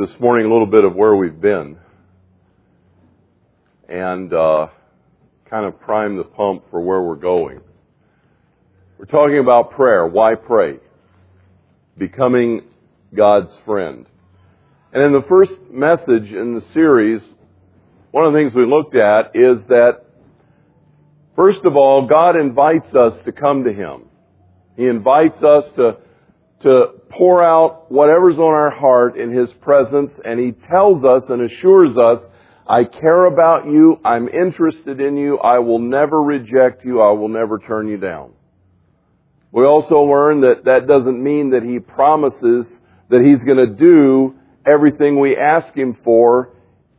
this morning a little bit of where we've been and uh, kind of prime the pump for where we're going. We're talking about prayer. Why pray? Becoming God's friend. And in the first message in the series, one of the things we looked at is that, first of all, God invites us to come to Him. He invites us to, to pour out whatever's on our heart in His presence, and He tells us and assures us, I care about you, I'm interested in you, I will never reject you, I will never turn you down. We also learn that that doesn't mean that He promises that He's going to do everything we ask Him for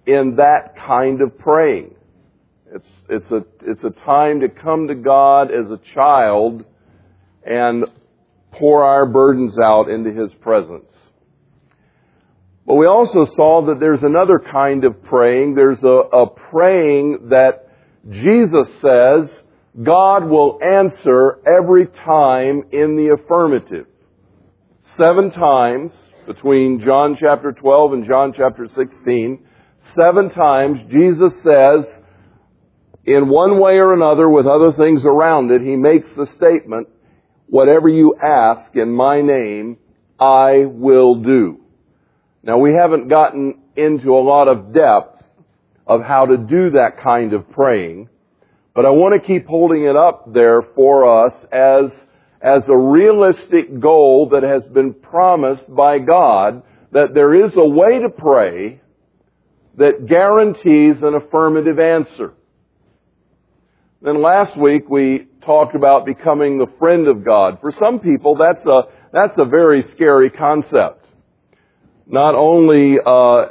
in that kind of praying. It's, it's a, it's a time to come to God as a child and pour our burdens out into His presence. But we also saw that there's another kind of praying. There's a, a praying that Jesus says God will answer every time in the affirmative. Seven times between John chapter 12 and John chapter 16, seven times Jesus says, in one way or another with other things around it, he makes the statement, whatever you ask in my name, I will do. Now we haven't gotten into a lot of depth of how to do that kind of praying, but I want to keep holding it up there for us as, as a realistic goal that has been promised by God that there is a way to pray that guarantees an affirmative answer. Then last week we talked about becoming the friend of God. For some people, that's a, that's a very scary concept. Not only uh,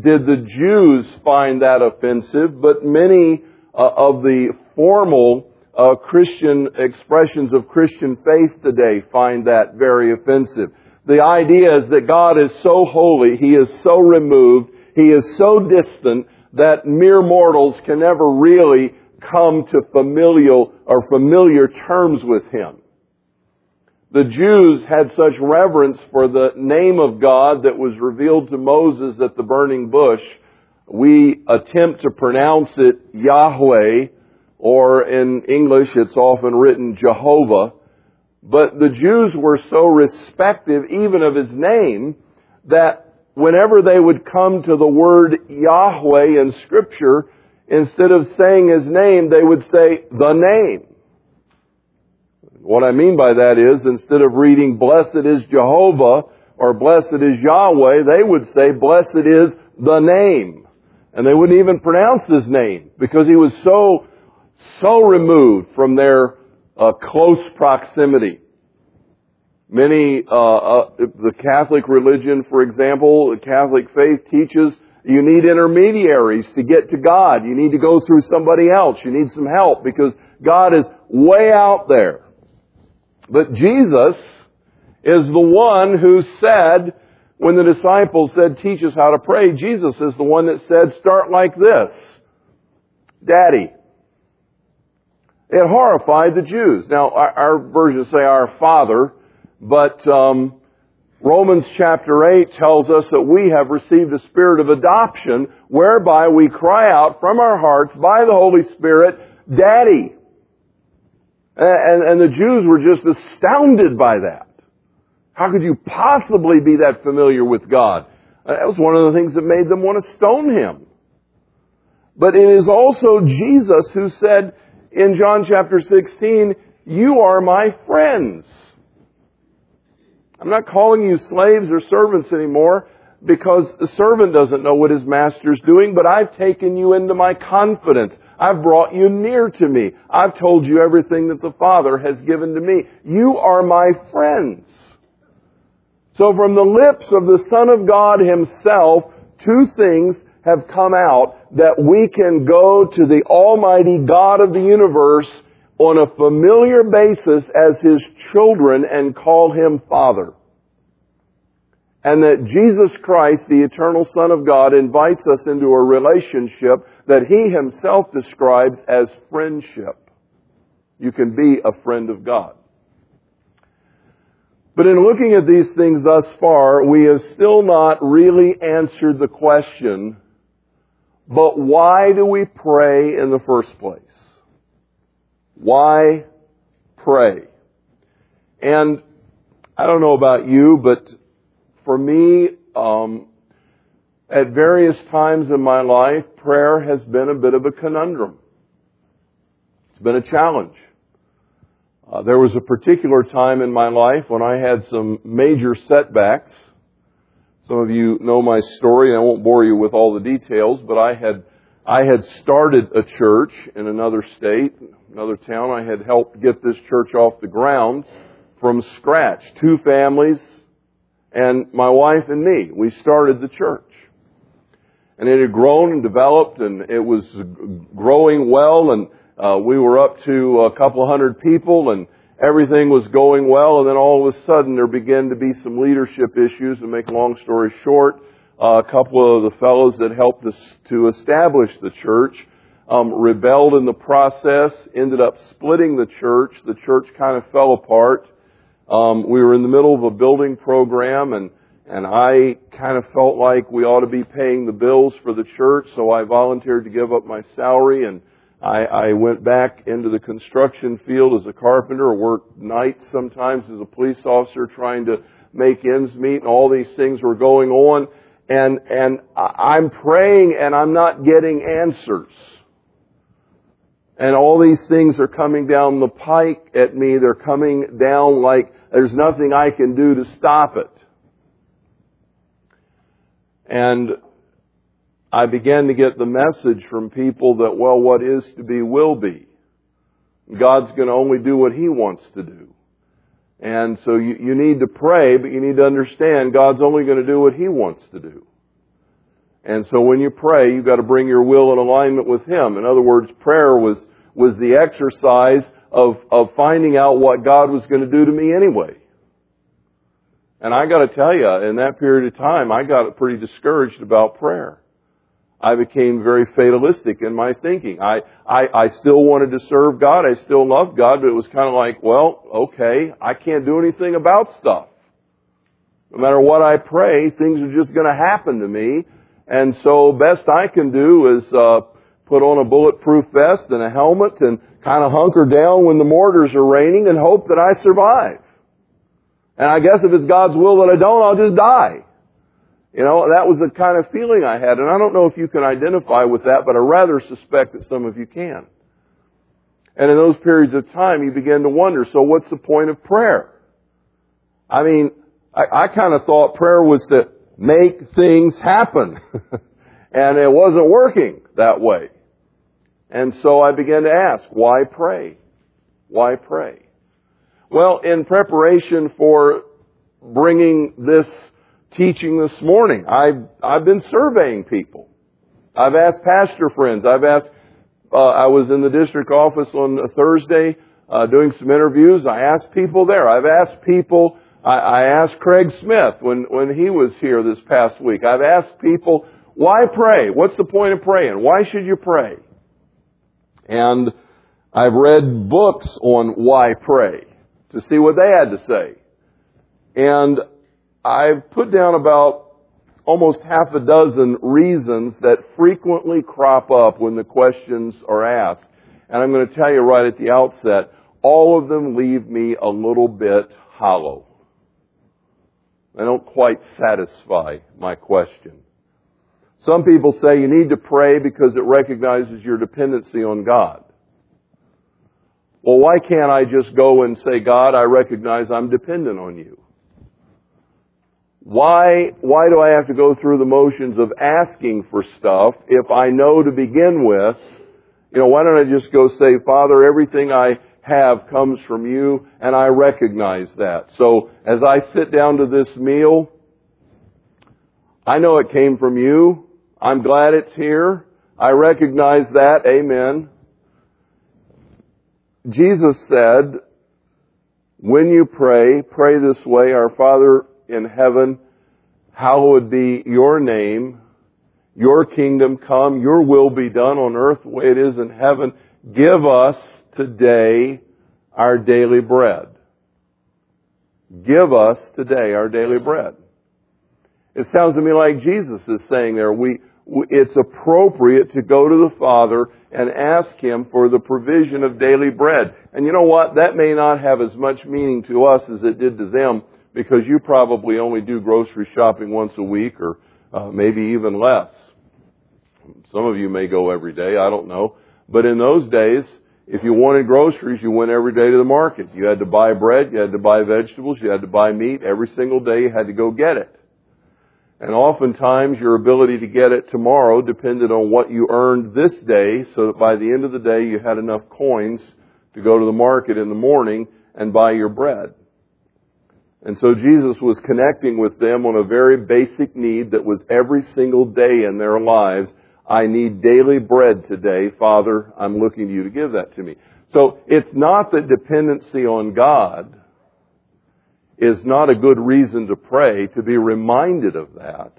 did the Jews find that offensive, but many uh, of the formal uh, Christian expressions of Christian faith today find that very offensive. The idea is that God is so holy, He is so removed, He is so distant that mere mortals can never really come to familial or familiar terms with Him. The Jews had such reverence for the name of God that was revealed to Moses at the burning bush. We attempt to pronounce it Yahweh, or in English it's often written Jehovah. But the Jews were so respective even of his name that whenever they would come to the word Yahweh in scripture, instead of saying his name, they would say the name. What I mean by that is, instead of reading, blessed is Jehovah, or blessed is Yahweh, they would say, blessed is the name. And they wouldn't even pronounce his name, because he was so, so removed from their uh, close proximity. Many, uh, uh, the Catholic religion, for example, the Catholic faith teaches you need intermediaries to get to God. You need to go through somebody else. You need some help because God is way out there. But Jesus is the one who said, when the disciples said, teach us how to pray, Jesus is the one that said, start like this. Daddy. It horrified the Jews. Now, our, our versions say our Father, but um, Romans chapter 8 tells us that we have received a spirit of adoption whereby we cry out from our hearts by the Holy Spirit, Daddy. And, and the Jews were just astounded by that. How could you possibly be that familiar with God? Uh, that was one of the things that made them want to stone him. But it is also Jesus who said in John chapter 16, you are my friends. I'm not calling you slaves or servants anymore because the servant doesn't know what his master's doing, but I've taken you into my confidence. I've brought you near to me. I've told you everything that the Father has given to me. You are my friends. So from the lips of the Son of God Himself, two things have come out that we can go to the Almighty God of the universe on a familiar basis as His children and call Him Father and that Jesus Christ, the eternal Son of God, invites us into a relationship that He Himself describes as friendship. You can be a friend of God. But in looking at these things thus far, we have still not really answered the question, but why do we pray in the first place? Why pray? And I don't know about you, but for me, um, at various times in my life, prayer has been a bit of a conundrum. It's been a challenge. Uh, there was a particular time in my life when I had some major setbacks. Some of you know my story, and I won't bore you with all the details, but I had I had started a church in another state, another town. I had helped get this church off the ground from scratch. Two families and my wife and me. We started the church. And it had grown and developed and it was growing well and uh, we were up to a couple hundred people and everything was going well and then all of a sudden there began to be some leadership issues and make long story short, a couple of the fellows that helped us to establish the church um, rebelled in the process, ended up splitting the church. The church kind of fell apart. Um, we were in the middle of a building program and and I kind of felt like we ought to be paying the bills for the church, so I volunteered to give up my salary and I, I went back into the construction field as a carpenter, worked nights sometimes as a police officer trying to make ends meet and all these things were going on. And, and I'm praying and I'm not getting answers. And all these things are coming down the pike at me. They're coming down like there's nothing I can do to stop it. And I began to get the message from people that, well, what is to be will be. God's going to only do what He wants to do. And so you, you need to pray, but you need to understand God's only going to do what He wants to do. And so when you pray, you've got to bring your will in alignment with Him. In other words, prayer was, was the exercise of, of finding out what God was going to do to me anyway. And I got to tell you, in that period of time, I got pretty discouraged about prayer. I became very fatalistic in my thinking. I, I, I still wanted to serve God. I still loved God, but it was kind of like, well, okay, I can't do anything about stuff. No matter what I pray, things are just going to happen to me. And so best I can do is, uh, put on a bulletproof vest and a helmet and kind of hunker down when the mortars are raining and hope that I survive. And I guess if it's God's will that I don't, I'll just die. You know, that was the kind of feeling I had. And I don't know if you can identify with that, but I rather suspect that some of you can. And in those periods of time, you begin to wonder, so what's the point of prayer? I mean, I, I kind of thought prayer was to make things happen. and it wasn't working that way. And so I began to ask, why pray? Why pray? Well, in preparation for bringing this teaching this morning. I've, I've been surveying people. I've asked pastor friends. I've asked, uh, I was in the district office on a Thursday, uh, doing some interviews. I asked people there. I've asked people, I, I asked Craig Smith when, when he was here this past week. I've asked people, why pray? What's the point of praying? Why should you pray? And I've read books on why pray to see what they had to say. And I've put down about almost half a dozen reasons that frequently crop up when the questions are asked. And I'm going to tell you right at the outset, all of them leave me a little bit hollow. They don't quite satisfy my question. Some people say you need to pray because it recognizes your dependency on God. Well, why can't I just go and say, God, I recognize I'm dependent on you? Why, why do I have to go through the motions of asking for stuff if I know to begin with, you know, why don't I just go say, Father, everything I have comes from you and I recognize that. So as I sit down to this meal, I know it came from you. I'm glad it's here. I recognize that. Amen. Jesus said, when you pray, pray this way, Our Father in heaven, hallowed be your name, your kingdom come, your will be done on earth the way it is in heaven. Give us today our daily bread. Give us today our daily bread. It sounds to me like Jesus is saying there, we, it's appropriate to go to the Father and ask Him for the provision of daily bread. And you know what? That may not have as much meaning to us as it did to them because you probably only do grocery shopping once a week or uh, maybe even less. Some of you may go every day, I don't know. But in those days, if you wanted groceries, you went every day to the market. You had to buy bread, you had to buy vegetables, you had to buy meat. Every single day you had to go get it. And oftentimes your ability to get it tomorrow depended on what you earned this day so that by the end of the day you had enough coins to go to the market in the morning and buy your bread. And so Jesus was connecting with them on a very basic need that was every single day in their lives. I need daily bread today. Father, I'm looking to you to give that to me. So it's not that dependency on God is not a good reason to pray, to be reminded of that.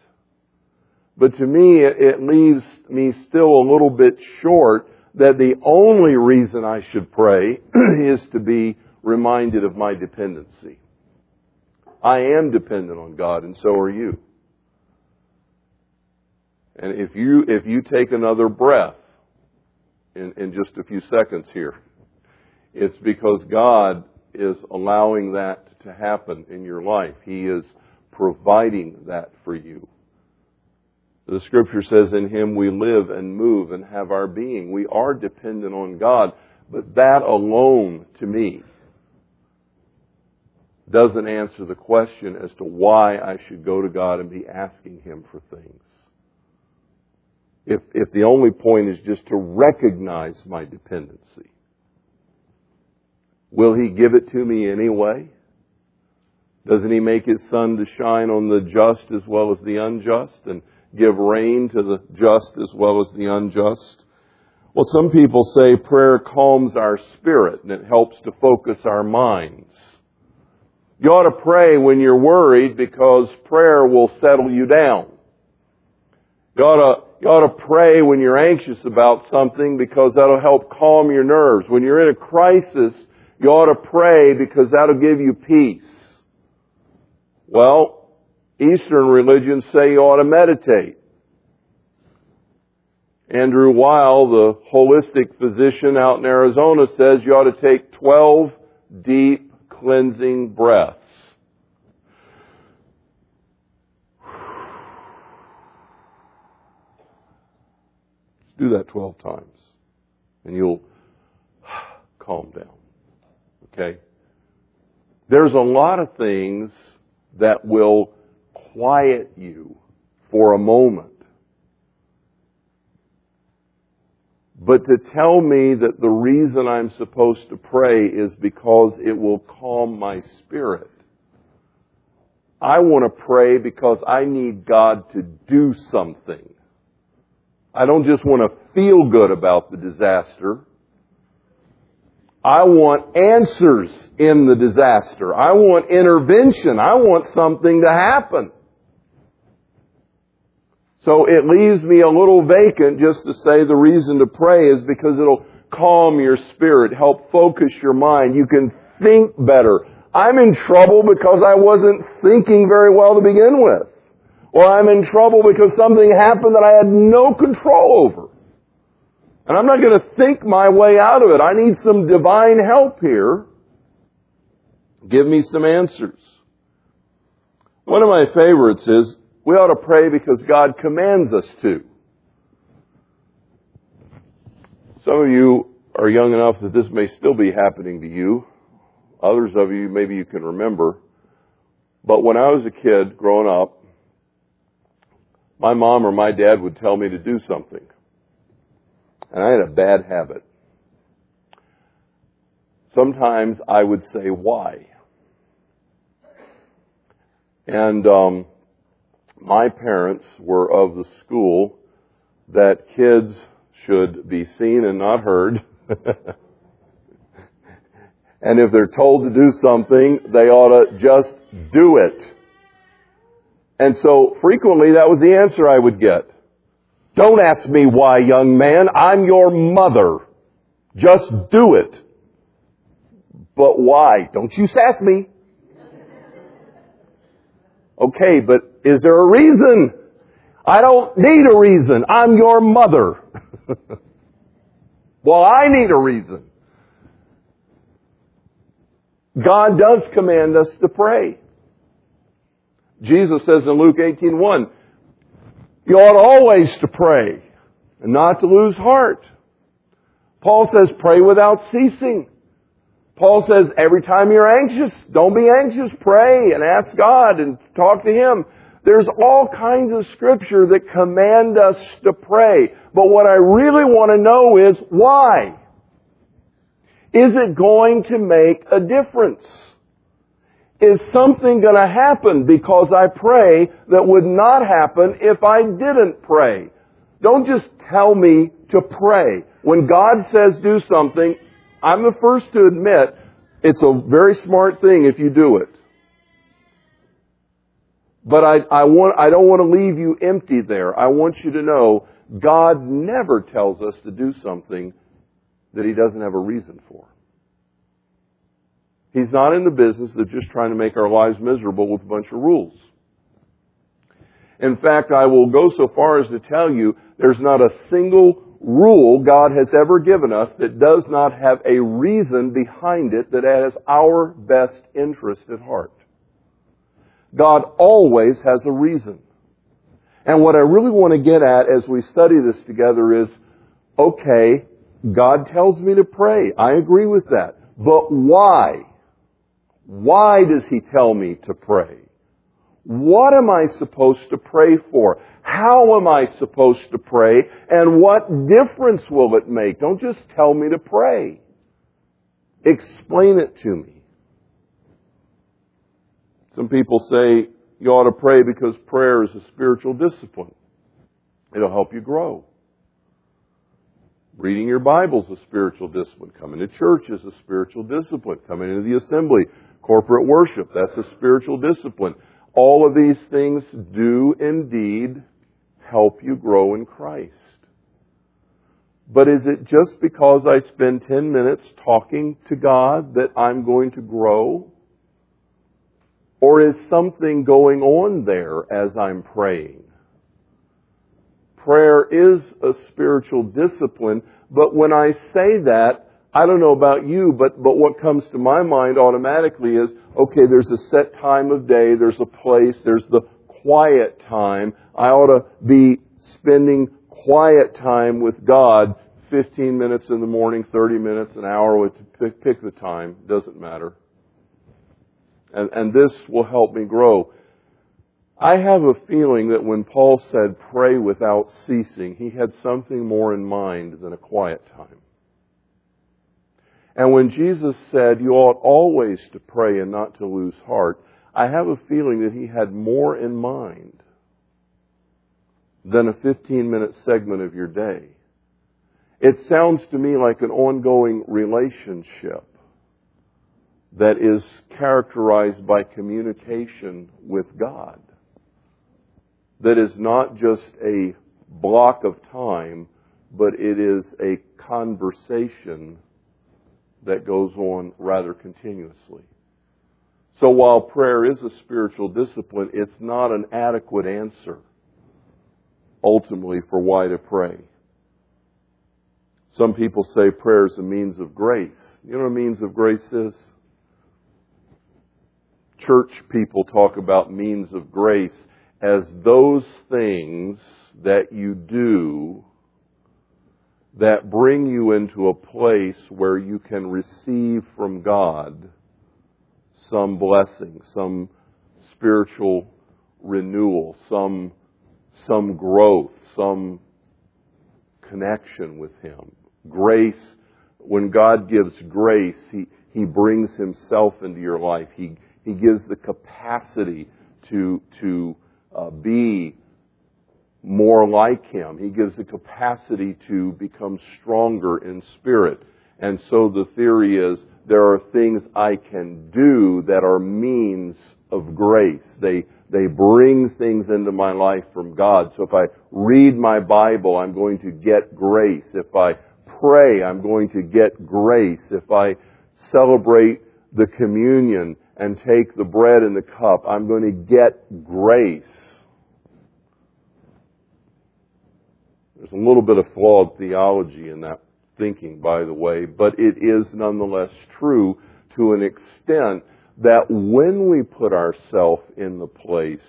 But to me, it leaves me still a little bit short that the only reason I should pray is to be reminded of my dependency. I am dependent on God, and so are you. And if you if you take another breath in, in just a few seconds here, it's because God is allowing that to happen in your life. He is providing that for you. The scripture says in Him we live and move and have our being. We are dependent on God, but that alone to me doesn't answer the question as to why I should go to God and be asking Him for things. If, if the only point is just to recognize my dependency, will He give it to me anyway? Doesn't He make His sun to shine on the just as well as the unjust and give rain to the just as well as the unjust? Well, some people say prayer calms our spirit and it helps to focus our minds. You ought to pray when you're worried because prayer will settle you down. You ought to, you ought to pray when you're anxious about something because that'll help calm your nerves. When you're in a crisis, you ought to pray because that'll give you peace. Well, Eastern religions say you ought to meditate. Andrew Weil, the holistic physician out in Arizona, says you ought to take 12 deep cleansing breaths. Do that 12 times and you'll calm down. Okay? There's a lot of things that will quiet you for a moment But to tell me that the reason I'm supposed to pray is because it will calm my spirit. I want to pray because I need God to do something. I don't just want to feel good about the disaster. I want answers in the disaster. I want intervention. I want something to happen. So it leaves me a little vacant just to say the reason to pray is because it'll calm your spirit, help focus your mind. You can think better. I'm in trouble because I wasn't thinking very well to begin with. Or I'm in trouble because something happened that I had no control over. And I'm not going to think my way out of it. I need some divine help here. Give me some answers. One of my favorites is we ought to pray because God commands us to. Some of you are young enough that this may still be happening to you. Others of you, maybe you can remember. But when I was a kid growing up, my mom or my dad would tell me to do something. And I had a bad habit. Sometimes I would say, why? And um, my parents were of the school that kids should be seen and not heard. and if they're told to do something, they ought to just do it. And so frequently that was the answer I would get. Don't ask me why, young man. I'm your mother. Just do it. But why? Don't you sass me. Okay, but is there a reason? I don't need a reason. I'm your mother. well, I need a reason. God does command us to pray. Jesus says in Luke 18:1, you ought always to pray and not to lose heart. Paul says pray without ceasing. Paul says every time you're anxious, don't be anxious, pray and ask God and talk to Him. There's all kinds of scripture that command us to pray. But what I really want to know is why? Is it going to make a difference? Is something going to happen because I pray that would not happen if I didn't pray? Don't just tell me to pray. When God says do something, I'm the first to admit it's a very smart thing if you do it. But I, I want, I don't want to leave you empty there. I want you to know God never tells us to do something that He doesn't have a reason for. He's not in the business of just trying to make our lives miserable with a bunch of rules. In fact, I will go so far as to tell you there's not a single rule God has ever given us that does not have a reason behind it that has our best interest at heart. God always has a reason. And what I really want to get at as we study this together is, okay, God tells me to pray. I agree with that. But why? Why does He tell me to pray? What am I supposed to pray for? How am I supposed to pray? And what difference will it make? Don't just tell me to pray. Explain it to me. Some people say you ought to pray because prayer is a spiritual discipline. It'll help you grow. Reading your Bible is a spiritual discipline. Coming to church is a spiritual discipline. Coming into the assembly, corporate worship, that's a spiritual discipline. All of these things do indeed help you grow in Christ. But is it just because I spend 10 minutes talking to God that I'm going to grow? Or is something going on there as I'm praying? Prayer is a spiritual discipline, but when I say that, I don't know about you, but, but what comes to my mind automatically is, okay, there's a set time of day, there's a place, there's the quiet time. I ought to be spending quiet time with God 15 minutes in the morning, 30 minutes, an hour, pick, pick the time, doesn't matter. And, and this will help me grow. I have a feeling that when Paul said pray without ceasing, he had something more in mind than a quiet time. And when Jesus said you ought always to pray and not to lose heart, I have a feeling that he had more in mind than a 15 minute segment of your day. It sounds to me like an ongoing relationship that is characterized by communication with God. That is not just a block of time, but it is a conversation that goes on rather continuously. So while prayer is a spiritual discipline, it's not an adequate answer ultimately for why to pray. Some people say prayer is a means of grace. You know what a means of grace is? Church people talk about means of grace as those things that you do that bring you into a place where you can receive from God some blessing, some spiritual renewal, some, some growth, some connection with Him. Grace, when God gives grace, He, He brings Himself into your life. He, He gives the capacity to, to uh, be more like Him. He gives the capacity to become stronger in spirit. And so the theory is there are things I can do that are means of grace. They, they bring things into my life from God. So if I read my Bible, I'm going to get grace. If I pray, I'm going to get grace. If I celebrate the communion and take the bread and the cup, I'm going to get grace. There's a little bit of flawed theology in that thinking, by the way, but it is nonetheless true to an extent that when we put ourselves in the place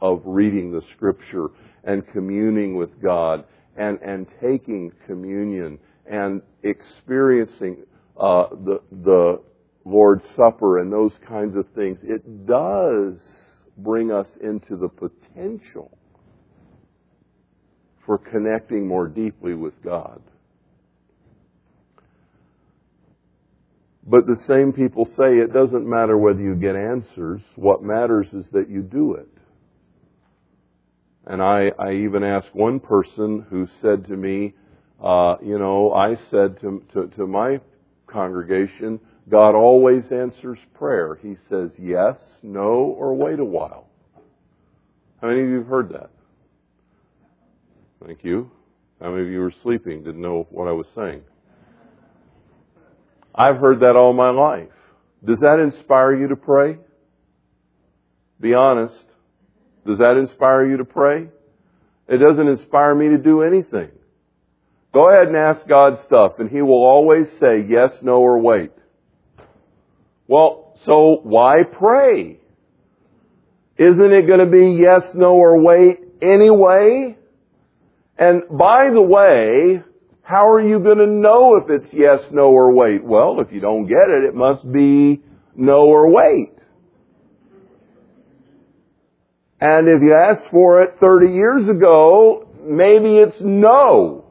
of reading the scripture and communing with God and, and taking communion and experiencing uh, the, the Lord's Supper and those kinds of things, it does bring us into the potential for connecting more deeply with God. But the same people say it doesn't matter whether you get answers. What matters is that you do it. And I, I even asked one person who said to me, uh, you know, I said to, to, to my congregation, God always answers prayer. He says yes, no, or wait a while. How many of you have heard that? Thank you. How many of you were sleeping, didn't know what I was saying? I've heard that all my life. Does that inspire you to pray? Be honest. Does that inspire you to pray? It doesn't inspire me to do anything. Go ahead and ask God stuff and He will always say yes, no, or wait. Well, so why pray? Isn't it going to be yes, no, or wait anyway? And by the way, how are you going to know if it's yes, no, or wait? Well, if you don't get it, it must be no or wait. And if you asked for it 30 years ago, maybe it's no.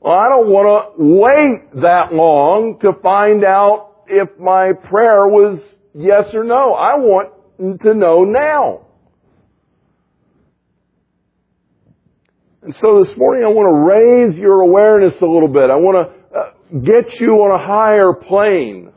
Well, I don't want to wait that long to find out if my prayer was yes or no. I want to know now. And so this morning I want to raise your awareness a little bit. I want to uh, get you on a higher plane.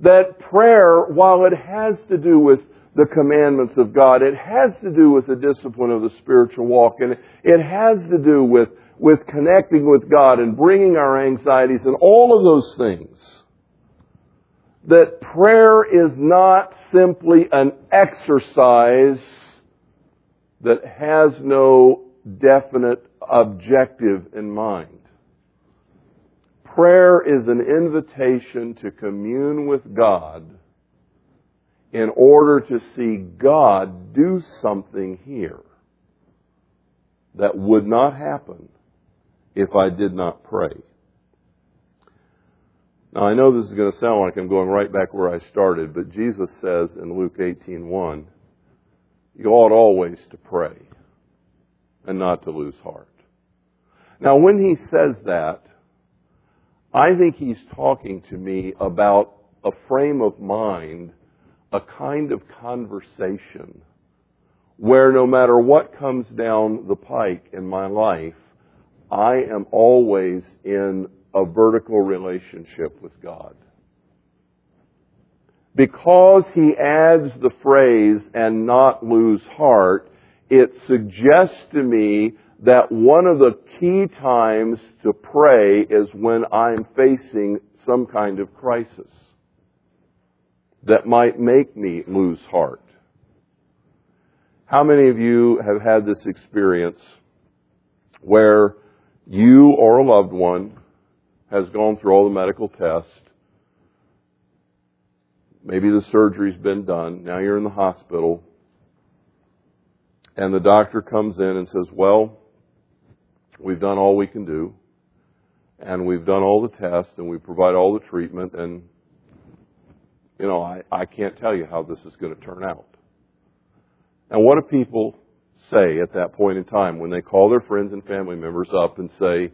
That prayer, while it has to do with the commandments of God, it has to do with the discipline of the spiritual walk, and it has to do with, with connecting with God and bringing our anxieties and all of those things. That prayer is not simply an exercise that has no definite objective in mind. Prayer is an invitation to commune with God in order to see God do something here that would not happen if I did not pray. Now I know this is going to sound like I'm going right back where I started, but Jesus says in Luke 18:1, you ought always to pray and not to lose heart. Now, when he says that, I think he's talking to me about a frame of mind, a kind of conversation where no matter what comes down the pike in my life, I am always in a vertical relationship with God because he adds the phrase and not lose heart, it suggests to me that one of the key times to pray is when I'm facing some kind of crisis that might make me lose heart. How many of you have had this experience where you or a loved one has gone through all the medical tests Maybe the surgery's been done. Now you're in the hospital. And the doctor comes in and says, well, we've done all we can do. And we've done all the tests and we provide all the treatment and, you know, I, I can't tell you how this is going to turn out. And what do people say at that point in time when they call their friends and family members up and say,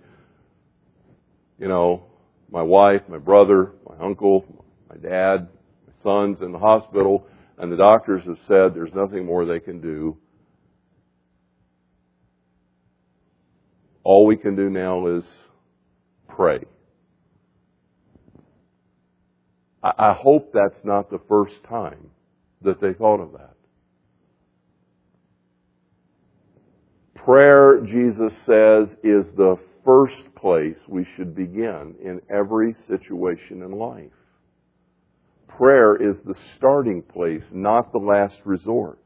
you know, my wife, my brother, my uncle, my dad, son's in the hospital, and the doctors have said there's nothing more they can do. All we can do now is pray. I hope that's not the first time that they thought of that. Prayer, Jesus says, is the first place we should begin in every situation in life. Prayer is the starting place, not the last resort.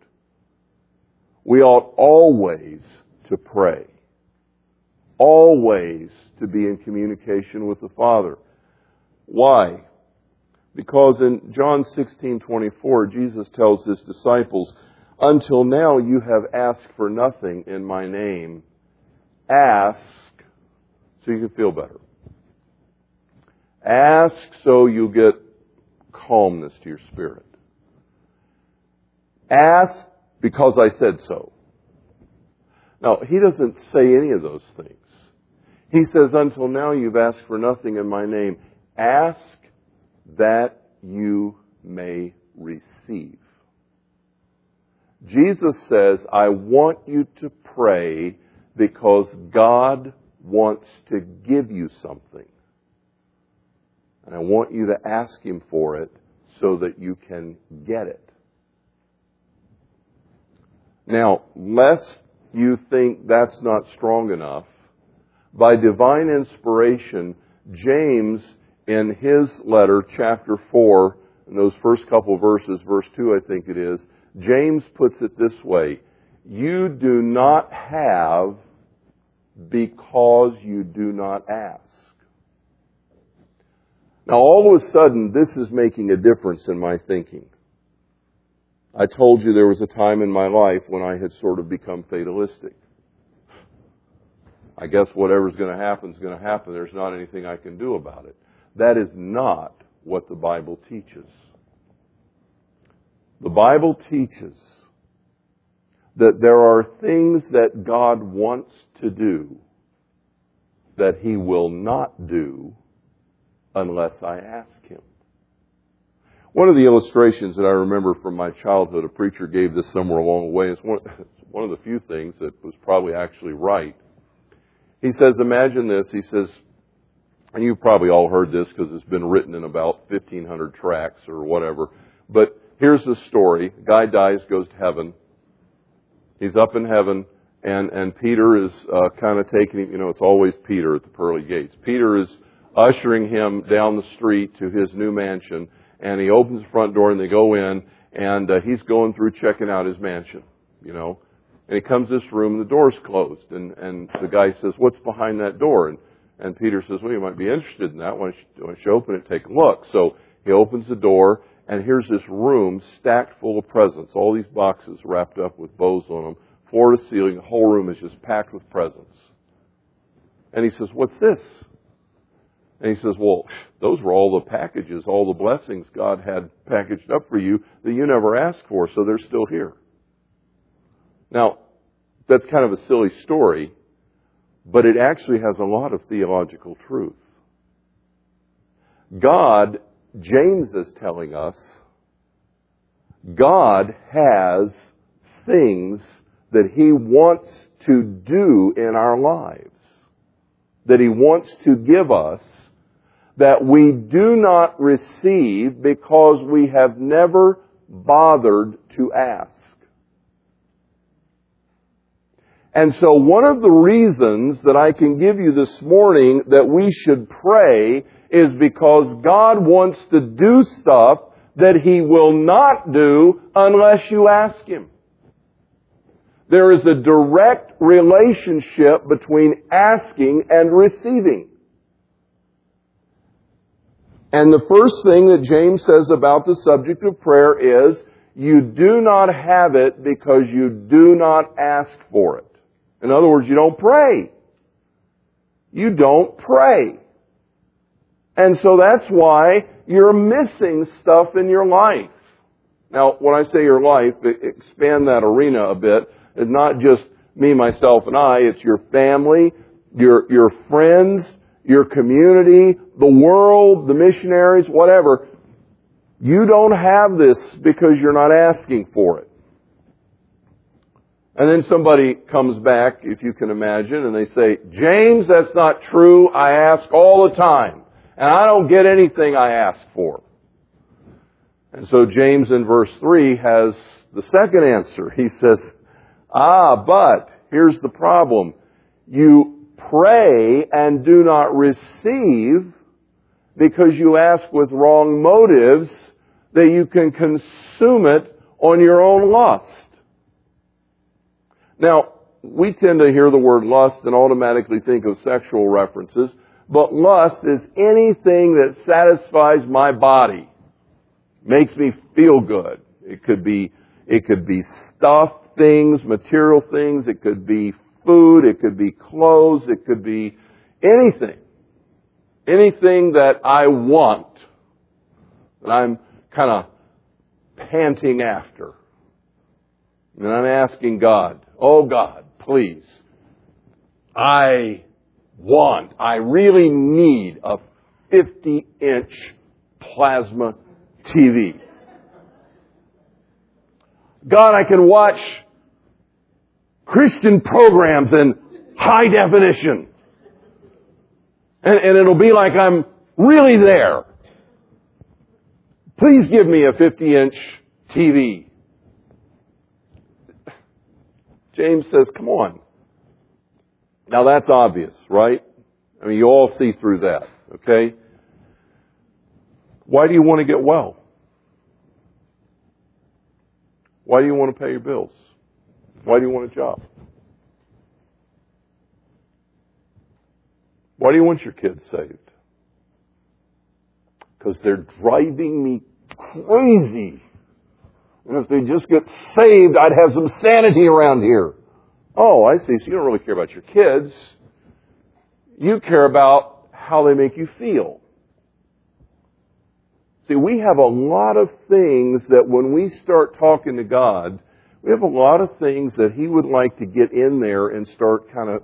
We ought always to pray. Always to be in communication with the Father. Why? Because in John 16:24 Jesus tells his disciples, "Until now you have asked for nothing in my name. Ask so you can feel better. Ask so you get calmness to your spirit. Ask because I said so. Now, he doesn't say any of those things. He says, Until now you've asked for nothing in my name. Ask that you may receive. Jesus says, I want you to pray because God wants to give you something. And I want you to ask Him for it so that you can get it. Now, lest you think that's not strong enough, by divine inspiration, James, in his letter, chapter 4, in those first couple verses, verse 2, I think it is, James puts it this way You do not have because you do not ask. Now, all of a sudden, this is making a difference in my thinking. I told you there was a time in my life when I had sort of become fatalistic. I guess whatever's going to happen is going to happen. There's not anything I can do about it. That is not what the Bible teaches. The Bible teaches that there are things that God wants to do that He will not do unless I ask Him. One of the illustrations that I remember from my childhood, a preacher gave this somewhere along the way. It's one, it's one of the few things that was probably actually right. He says, imagine this. He says, and you've probably all heard this because it's been written in about 1500 tracts or whatever. But here's the story. Guy dies, goes to heaven. He's up in heaven, and, and Peter is uh, kind of taking him, you know, it's always Peter at the pearly gates. Peter is ushering him down the street to his new mansion, and he opens the front door and they go in, and uh, he's going through checking out his mansion, you know. And he comes to this room and the door's closed, and, and the guy says, what's behind that door? And, and Peter says, well, you might be interested in that. Why don't you, why don't you open it, take a look? So he opens the door, and here's this room stacked full of presents, all these boxes wrapped up with bows on them, floor to ceiling, the whole room is just packed with presents. And he says, what's this? And he says, well, those were all the packages, all the blessings God had packaged up for you that you never asked for, so they're still here. Now, that's kind of a silly story, but it actually has a lot of theological truth. God, James is telling us, God has things that He wants to do in our lives, that He wants to give us, that we do not receive because we have never bothered to ask. And so one of the reasons that I can give you this morning that we should pray is because God wants to do stuff that He will not do unless you ask Him. There is a direct relationship between asking and receiving. And the first thing that James says about the subject of prayer is, you do not have it because you do not ask for it. In other words, you don't pray. You don't pray. And so that's why you're missing stuff in your life. Now, when I say your life, expand that arena a bit. It's not just me, myself, and I. It's your family, your, your friends, your community, the world, the missionaries, whatever. You don't have this because you're not asking for it. And then somebody comes back, if you can imagine, and they say, James, that's not true. I ask all the time. And I don't get anything I ask for. And so James in verse 3 has the second answer. He says, Ah, but here's the problem. You pray and do not receive because you ask with wrong motives that you can consume it on your own lust. Now, we tend to hear the word lust and automatically think of sexual references, but lust is anything that satisfies my body, makes me feel good. It could be, it could be stuff, things, material things, it could be food, it could be clothes, it could be anything. Anything that I want, that I'm kind of panting after. And I'm asking God, oh God, please, I want, I really need a 50 inch plasma TV. God, I can watch Christian programs in high definition. And, and it'll be like I'm really there. Please give me a 50 inch TV. James says, come on. Now that's obvious, right? I mean, you all see through that, okay? Why do you want to get well? Why do you want to pay your bills? Why do you want a job? Why do you want your kids saved? Because they're driving me crazy. And if they just get saved, I'd have some sanity around here. Oh, I see. So you don't really care about your kids. You care about how they make you feel. See, we have a lot of things that when we start talking to God, we have a lot of things that He would like to get in there and start kind of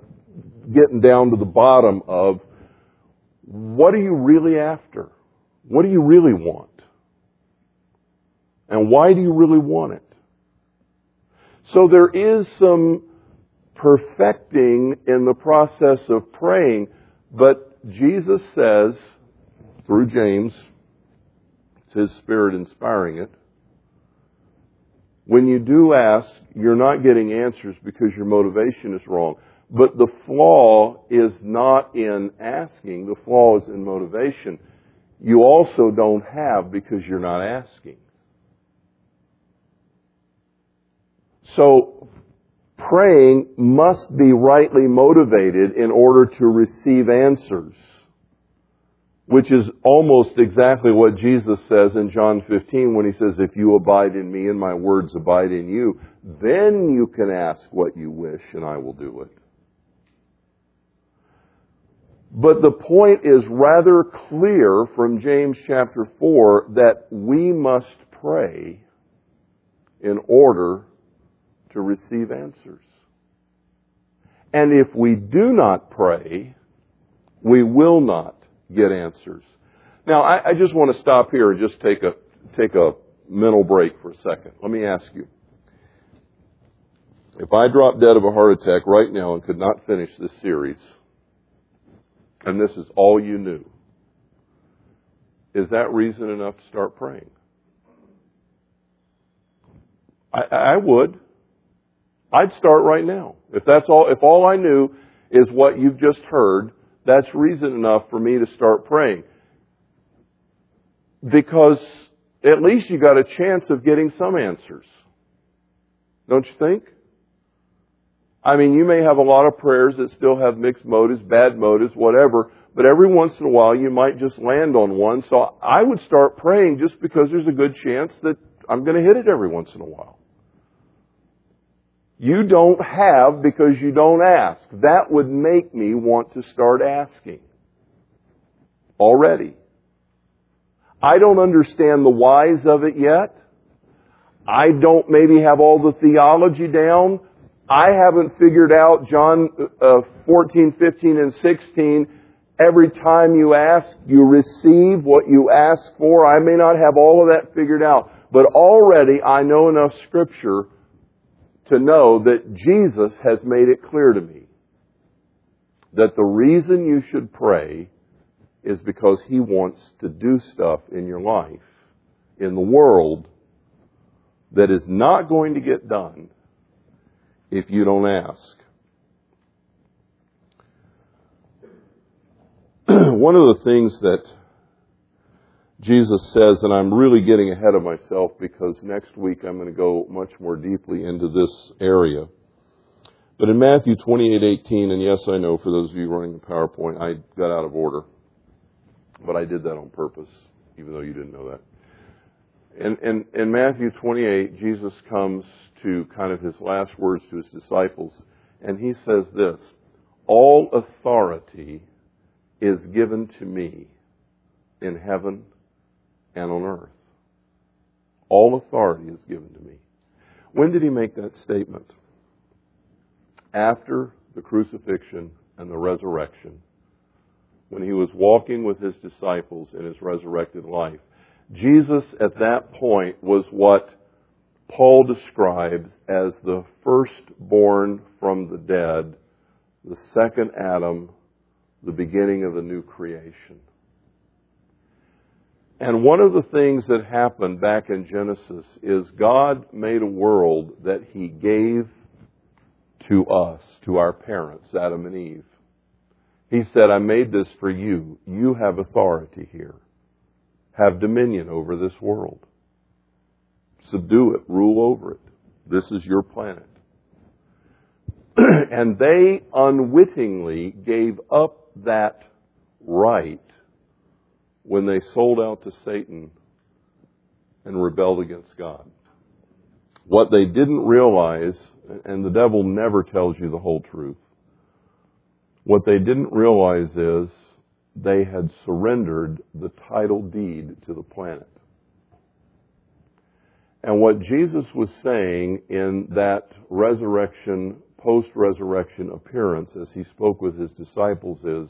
getting down to the bottom of what are you really after? What do you really want? And why do you really want it? So there is some perfecting in the process of praying, but Jesus says, through James, it's his spirit inspiring it, when you do ask, you're not getting answers because your motivation is wrong. But the flaw is not in asking, the flaw is in motivation. You also don't have because you're not asking. So, praying must be rightly motivated in order to receive answers. Which is almost exactly what Jesus says in John 15 when he says, if you abide in me and my words abide in you, then you can ask what you wish and I will do it. But the point is rather clear from James chapter 4 that we must pray in order to receive answers. And if we do not pray, we will not get answers. Now, I, I just want to stop here and just take a, take a mental break for a second. Let me ask you. If I dropped dead of a heart attack right now and could not finish this series, and this is all you knew, is that reason enough to start praying? I, I would. I'd start right now. If that's all, if all I knew is what you've just heard, that's reason enough for me to start praying. Because at least you got a chance of getting some answers. Don't you think? I mean, you may have a lot of prayers that still have mixed motives, bad motives, whatever, but every once in a while you might just land on one. So I would start praying just because there's a good chance that I'm going to hit it every once in a while. You don't have because you don't ask. That would make me want to start asking. Already. I don't understand the whys of it yet. I don't maybe have all the theology down. I haven't figured out John uh, 14, 15, and 16. Every time you ask, you receive what you ask for. I may not have all of that figured out, but already I know enough scripture to know that Jesus has made it clear to me that the reason you should pray is because He wants to do stuff in your life, in the world, that is not going to get done if you don't ask. One of the things that Jesus says, and I'm really getting ahead of myself because next week I'm going to go much more deeply into this area. But in Matthew 28:18, and yes, I know for those of you running the PowerPoint, I got out of order, but I did that on purpose, even though you didn't know that. In, in, in Matthew 28, Jesus comes to kind of his last words to his disciples, and he says this: "All authority is given to me in heaven and on earth. All authority is given to me." When did he make that statement? after the crucifixion and the resurrection, when he was walking with his disciples in his resurrected life, Jesus at that point was what Paul describes as the firstborn from the dead, the second Adam, the beginning of the new creation. And one of the things that happened back in Genesis is God made a world that he gave to us, to our parents, Adam and Eve. He said, I made this for you. You have authority here. Have dominion over this world. Subdue it. Rule over it. This is your planet. and they unwittingly gave up that right when they sold out to Satan and rebelled against God. What they didn't realize and the devil never tells you the whole truth. What they didn't realize is they had surrendered the title deed to the planet. And what Jesus was saying in that resurrection, post resurrection appearance as he spoke with his disciples is,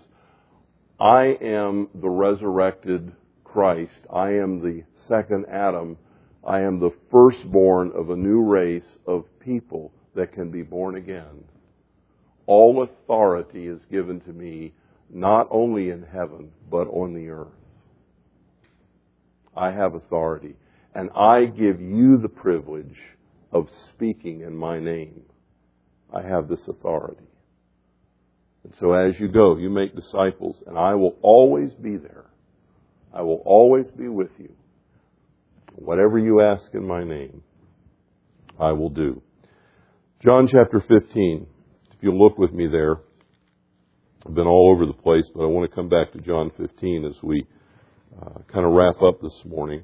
I am the resurrected Christ. I am the second Adam. I am the firstborn of a new race of people that can be born again. All authority is given to me, not only in heaven, but on the earth. I have authority. And I give you the privilege of speaking in my name. I have this authority. And so as you go, you make disciples, and I will always be there. I will always be with you. Whatever you ask in my name, I will do. John chapter 15. If you'll look with me there. I've been all over the place, but I want to come back to John 15 as we uh, kind of wrap up this morning.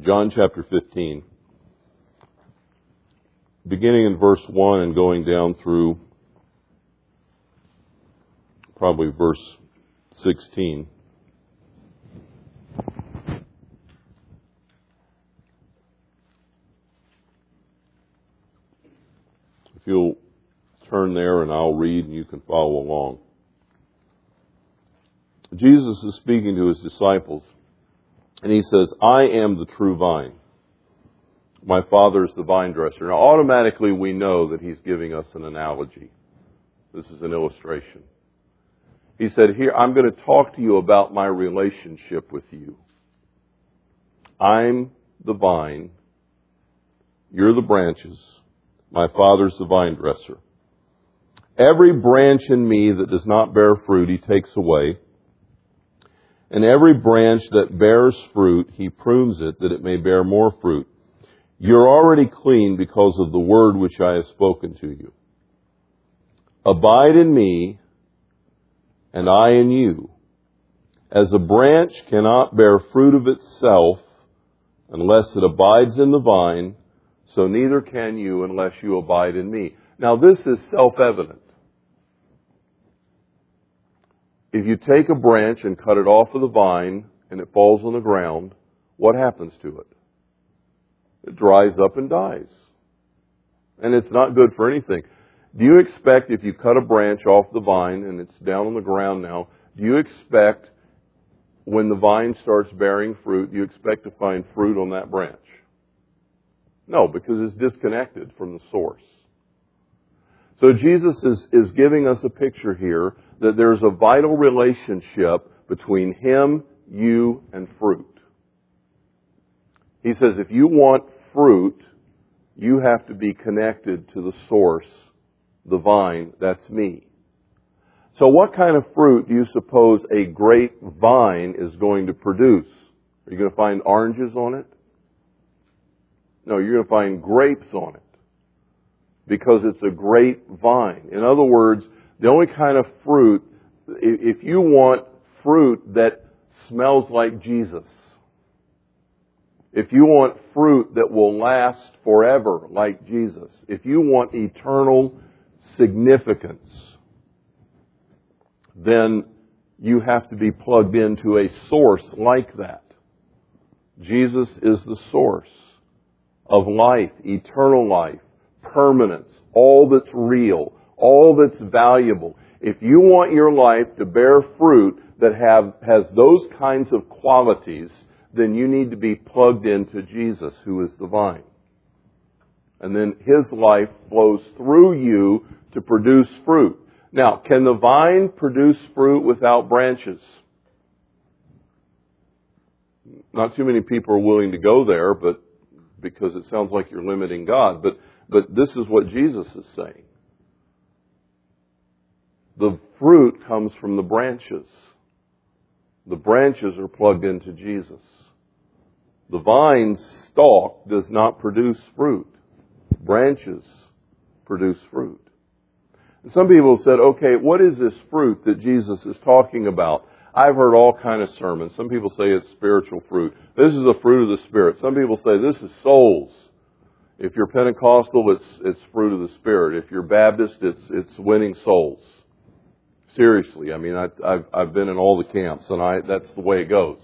John chapter 15. Beginning in verse 1 and going down through probably verse 16. If you'll turn there and I'll read and you can follow along. Jesus is speaking to his disciples and he says, I am the true vine. My father is the vine dresser. Now automatically we know that he's giving us an analogy. This is an illustration. He said, here, I'm going to talk to you about my relationship with you. I'm the vine. You're the branches. My Father's the vine dresser. Every branch in me that does not bear fruit, he takes away. And every branch that bears fruit, he prunes it that it may bear more fruit. You're already clean because of the word which I have spoken to you. Abide in me, and I in you. As a branch cannot bear fruit of itself unless it abides in the vine, so neither can you unless you abide in me. Now this is self-evident. If you take a branch and cut it off of the vine and it falls on the ground, what happens to it? It dries up and dies. And it's not good for anything. Do you expect if you cut a branch off the vine and it's down on the ground now, do you expect when the vine starts bearing fruit, do you expect to find fruit on that branch? No, because it's disconnected from the source. So Jesus is, is giving us a picture here that there's a vital relationship between Him, you, and fruit. He says if you want fruit, you have to be connected to the source, the vine, that's me. So what kind of fruit do you suppose a grapevine is going to produce? Are you going to find oranges on it? No, you're going to find grapes on it. Because it's a grapevine. In other words, the only kind of fruit, if you want fruit that smells like Jesus, if you want fruit that will last forever like Jesus, if you want eternal significance, then you have to be plugged into a source like that. Jesus is the source of life, eternal life, permanence, all that's real, all that's valuable. If you want your life to bear fruit that have, has those kinds of qualities, then you need to be plugged into Jesus, who is the vine. And then His life flows through you to produce fruit. Now, can the vine produce fruit without branches? Not too many people are willing to go there, but because it sounds like you're limiting God. But, but this is what Jesus is saying. The fruit comes from the branches. The branches are plugged into Jesus. The vine stalk does not produce fruit. Branches produce fruit. And some people said, okay, what is this fruit that Jesus is talking about? I've heard all kind of sermons. Some people say it's spiritual fruit. This is the fruit of the Spirit. Some people say this is souls. If you're Pentecostal, it's, it's fruit of the Spirit. If you're Baptist, it's, it's winning souls. Seriously. I mean, I, I've, I've been in all the camps and I, that's the way it goes.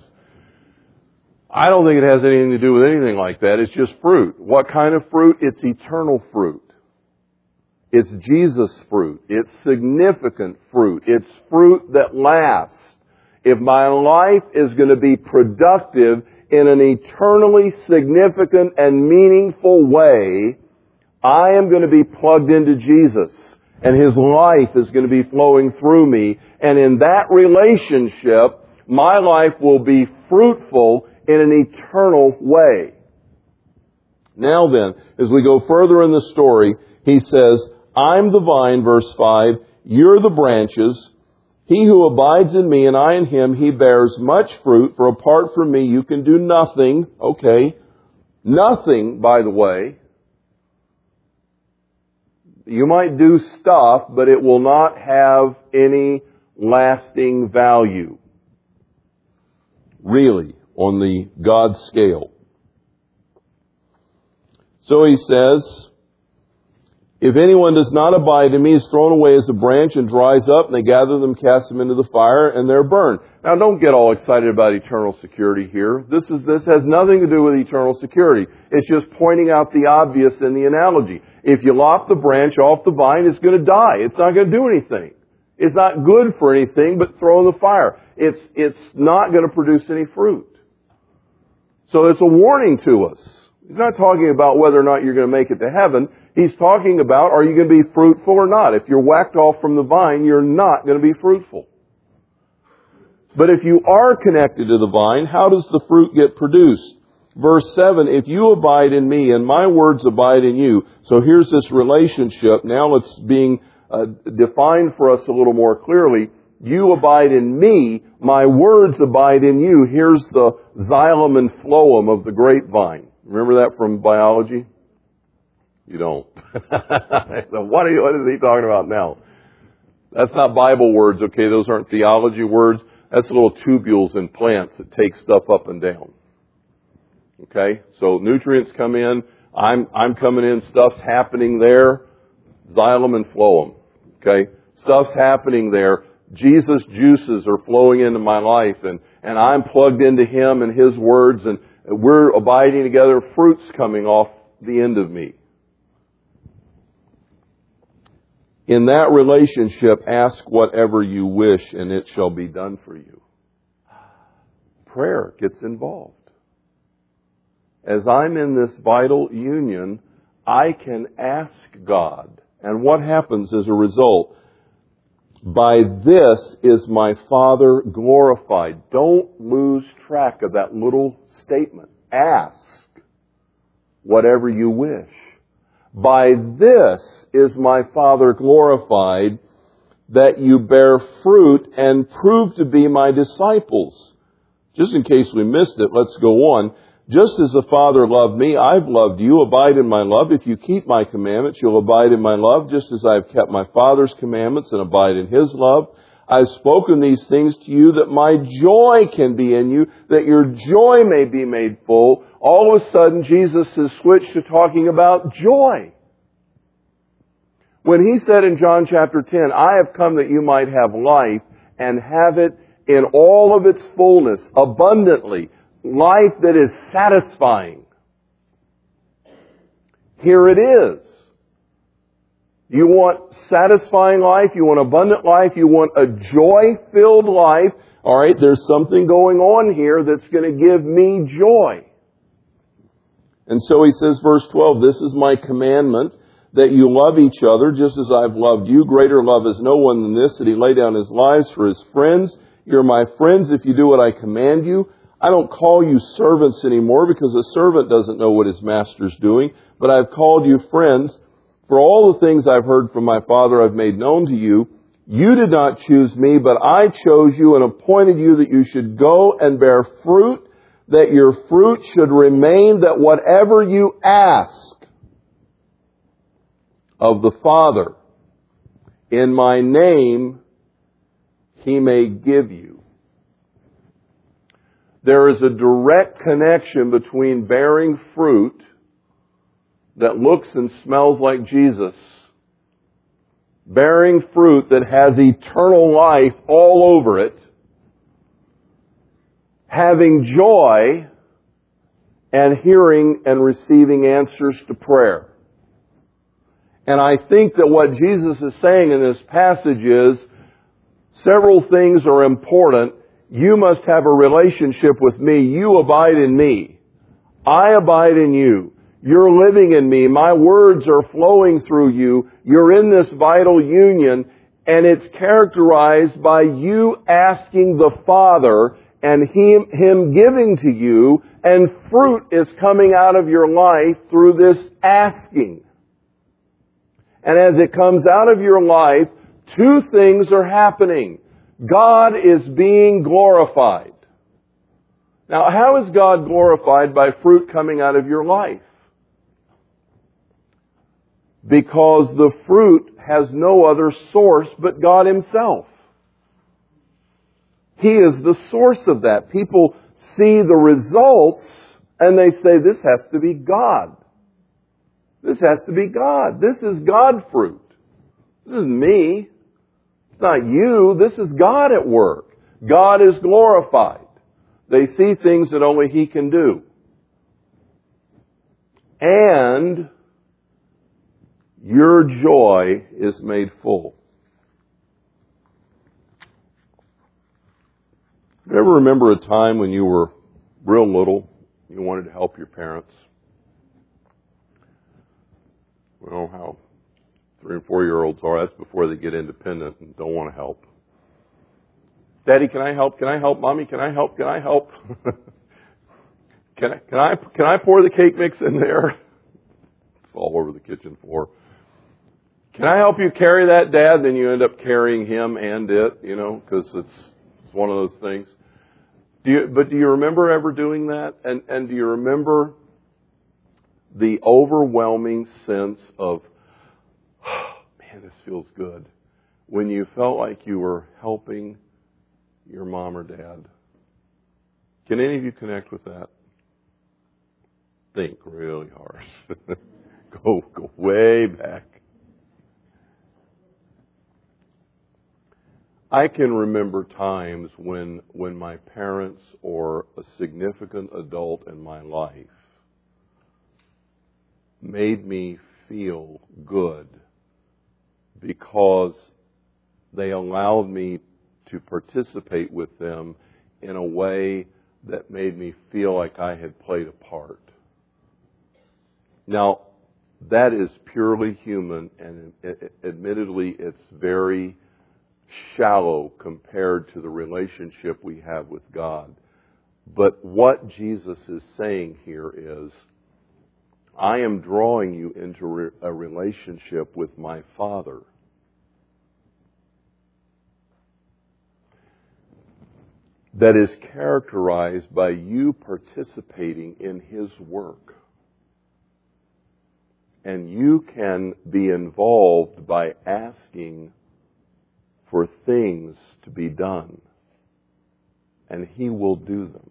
I don't think it has anything to do with anything like that. It's just fruit. What kind of fruit? It's eternal fruit. It's Jesus fruit. It's significant fruit. It's fruit that lasts. If my life is going to be productive in an eternally significant and meaningful way, I am going to be plugged into Jesus and His life is going to be flowing through me. And in that relationship, my life will be fruitful in an eternal way. Now then, as we go further in the story, he says, I'm the vine, verse 5, you're the branches. He who abides in me and I in him, he bears much fruit, for apart from me you can do nothing. Okay. Nothing, by the way. You might do stuff, but it will not have any lasting value. Really, on the God scale. So he says, if anyone does not abide in me, is thrown away as a branch and dries up, and they gather them, cast them into the fire, and they're burned. Now don't get all excited about eternal security here. This is, this has nothing to do with eternal security. It's just pointing out the obvious in the analogy. If you lop the branch off the vine, it's gonna die. It's not gonna do anything. It's not good for anything but throw in the fire. It's, it's not gonna produce any fruit. So it's a warning to us. He's not talking about whether or not you're going to make it to heaven. He's talking about are you going to be fruitful or not? If you're whacked off from the vine, you're not going to be fruitful. But if you are connected to the vine, how does the fruit get produced? Verse 7, if you abide in me and my words abide in you. So here's this relationship. Now it's being uh, defined for us a little more clearly. You abide in me, my words abide in you. Here's the xylem and phloem of the grapevine. Remember that from biology? You don't. so what, you, what is he talking about now? That's not Bible words, okay? Those aren't theology words. That's little tubules in plants that take stuff up and down. Okay? So nutrients come in. I'm, I'm coming in. Stuff's happening there. Xylem and phloem. Okay? Stuff's happening there. Jesus' juices are flowing into my life and, and I'm plugged into Him and His words and we're abiding together, fruit's coming off the end of me. In that relationship, ask whatever you wish and it shall be done for you. Prayer gets involved. As I'm in this vital union, I can ask God. And what happens as a result? By this is my Father glorified. Don't lose track of that little statement. Ask whatever you wish. By this is my Father glorified that you bear fruit and prove to be my disciples. Just in case we missed it, let's go on. Just as the Father loved me, I've loved you. Abide in my love. If you keep my commandments, you'll abide in my love, just as I've kept my Father's commandments and abide in his love. I've spoken these things to you that my joy can be in you, that your joy may be made full. All of a sudden, Jesus has switched to talking about joy. When he said in John chapter 10, I have come that you might have life and have it in all of its fullness, abundantly, life that is satisfying. Here it is. You want satisfying life, you want abundant life, you want a joy-filled life. Alright, there's something going on here that's going to give me joy. And so he says, verse 12, this is my commandment, that you love each other just as I've loved you. Greater love is no one than this, that he lay down his lives for his friends. You're my friends if you do what I command you. I don't call you servants anymore because a servant doesn't know what his master's doing, but I've called you friends. For all the things I've heard from my Father I've made known to you. You did not choose me, but I chose you and appointed you that you should go and bear fruit, that your fruit should remain, that whatever you ask of the Father in my name, he may give you. There is a direct connection between bearing fruit that looks and smells like Jesus, bearing fruit that has eternal life all over it, having joy, and hearing and receiving answers to prayer. And I think that what Jesus is saying in this passage is several things are important you must have a relationship with me. You abide in me. I abide in you. You're living in me. My words are flowing through you. You're in this vital union and it's characterized by you asking the Father and him, him giving to you and fruit is coming out of your life through this asking. And as it comes out of your life, two things are happening. God is being glorified. Now, how is God glorified by fruit coming out of your life? Because the fruit has no other source but God Himself. He is the source of that. People see the results and they say, this has to be God. This has to be God. This is God fruit. This is me. It's not you. This is God at work. God is glorified. They see things that only He can do. And your joy is made full. Do You ever remember a time when you were real little, you wanted to help your parents? Well, how three and four year olds are. That's before they get independent and don't want to help. Daddy, can I help? Can I help? Mommy, can I help? Can I help? can I can I can I pour the cake mix in there? It's all over the kitchen floor. Can I help you carry that, Dad? Then you end up carrying him and it, you know, because it's it's one of those things. Do you, but do you remember ever doing that? And and do you remember the overwhelming sense of man, this feels good. When you felt like you were helping your mom or dad. Can any of you connect with that? Think really hard. go go way back. I can remember times when when my parents or a significant adult in my life made me feel good because they allowed me to participate with them in a way that made me feel like I had played a part. Now, that is purely human and admittedly it's very shallow compared to the relationship we have with God. But what Jesus is saying here is, I am drawing you into a relationship with my Father. That is characterized by you participating in His work. And you can be involved by asking for things to be done. And He will do them.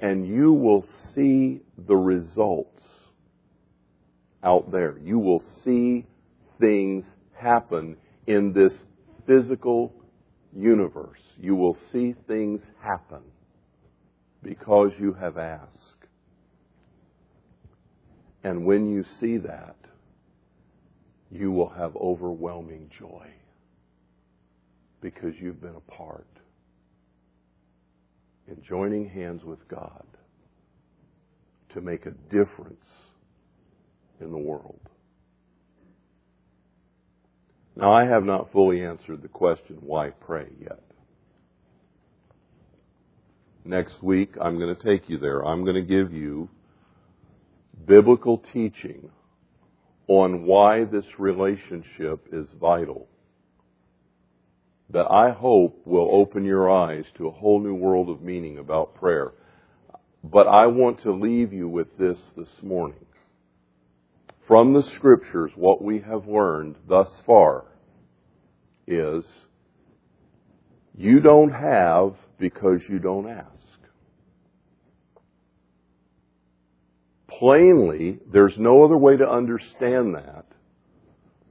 And you will see the results out there. You will see things happen in this physical universe. You will see things happen because you have asked. And when you see that, you will have overwhelming joy because you've been a part in joining hands with God to make a difference in the world. Now, I have not fully answered the question, why pray yet. Next week, I'm going to take you there. I'm going to give you biblical teaching on why this relationship is vital. That I hope will open your eyes to a whole new world of meaning about prayer. But I want to leave you with this this morning from the scriptures, what we have learned thus far is you don't have because you don't ask. Plainly, there's no other way to understand that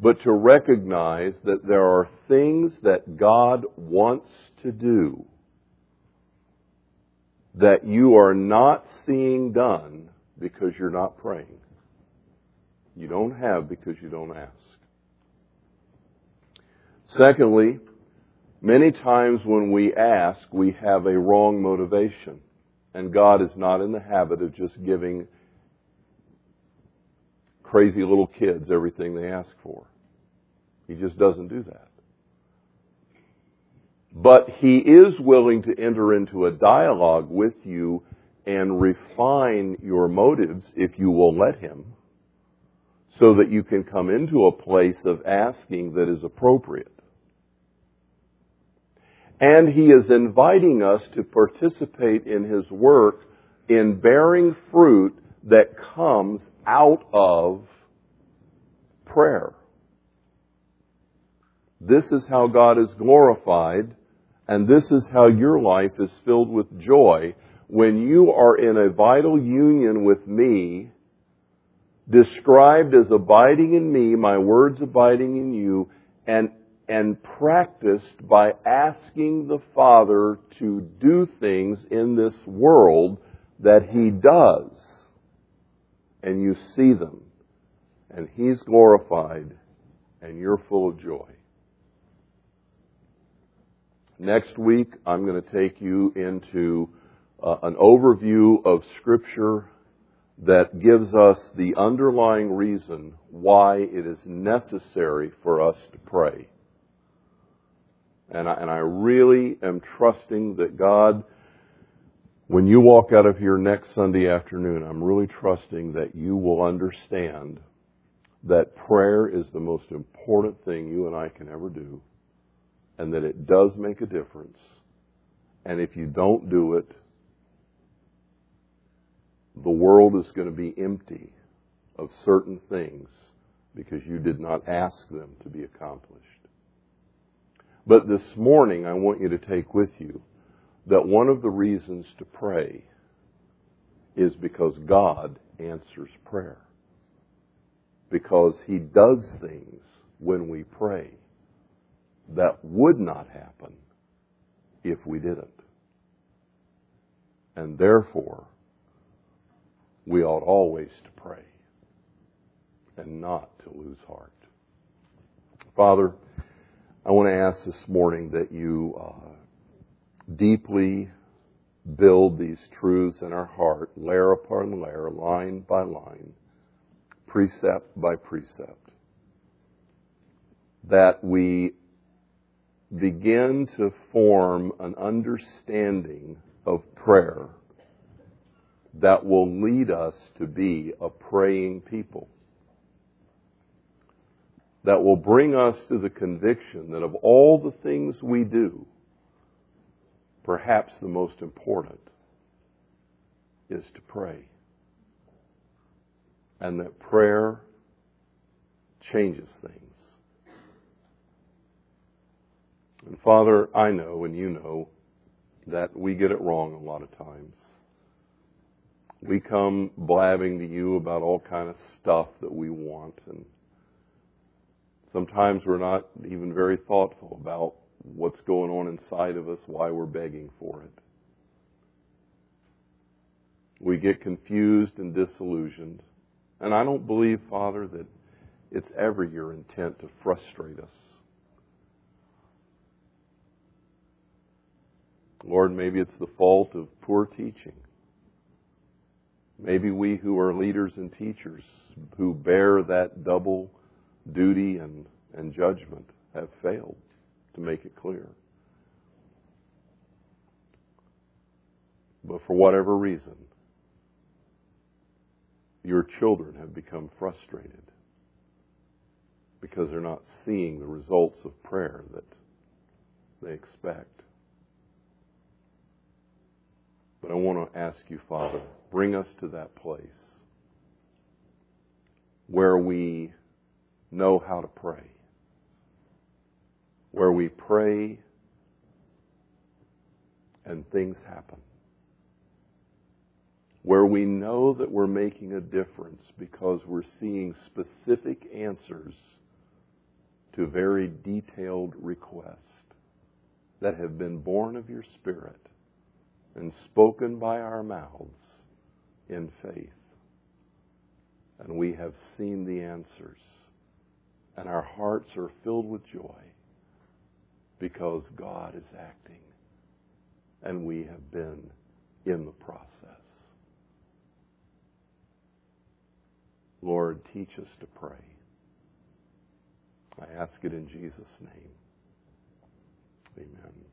but to recognize that there are things that God wants to do that you are not seeing done because you're not praying. You don't have because you don't ask. Secondly, many times when we ask, we have a wrong motivation. And God is not in the habit of just giving crazy little kids everything they ask for. He just doesn't do that. But He is willing to enter into a dialogue with you and refine your motives if you will let Him so that you can come into a place of asking that is appropriate. And He is inviting us to participate in His work in bearing fruit that comes out of prayer. This is how God is glorified, and this is how your life is filled with joy when you are in a vital union with me described as abiding in me, my words abiding in you, and, and practiced by asking the Father to do things in this world that He does. And you see them. And He's glorified, and you're full of joy. Next week, I'm going to take you into uh, an overview of Scripture that gives us the underlying reason why it is necessary for us to pray. And I, and I really am trusting that God, when you walk out of here next Sunday afternoon, I'm really trusting that you will understand that prayer is the most important thing you and I can ever do, and that it does make a difference. And if you don't do it, the world is going to be empty of certain things because you did not ask them to be accomplished. But this morning, I want you to take with you that one of the reasons to pray is because God answers prayer. Because He does things when we pray that would not happen if we didn't. And therefore, we ought always to pray and not to lose heart. Father, I want to ask this morning that you uh, deeply build these truths in our heart, layer upon layer, line by line, precept by precept, that we begin to form an understanding of prayer that will lead us to be a praying people. That will bring us to the conviction that of all the things we do, perhaps the most important, is to pray. And that prayer changes things. And Father, I know and you know that we get it wrong a lot of times. We come blabbing to you about all kind of stuff that we want and sometimes we're not even very thoughtful about what's going on inside of us, why we're begging for it. We get confused and disillusioned. And I don't believe, Father, that it's ever your intent to frustrate us. Lord, maybe it's the fault of poor teaching. Maybe we who are leaders and teachers who bear that double duty and, and judgment have failed to make it clear. But for whatever reason, your children have become frustrated because they're not seeing the results of prayer that they expect. But I want to ask you, Father, bring us to that place where we know how to pray, where we pray and things happen, where we know that we're making a difference because we're seeing specific answers to very detailed requests that have been born of your Spirit and spoken by our mouths in faith. And we have seen the answers and our hearts are filled with joy because God is acting and we have been in the process. Lord, teach us to pray. I ask it in Jesus' name. Amen.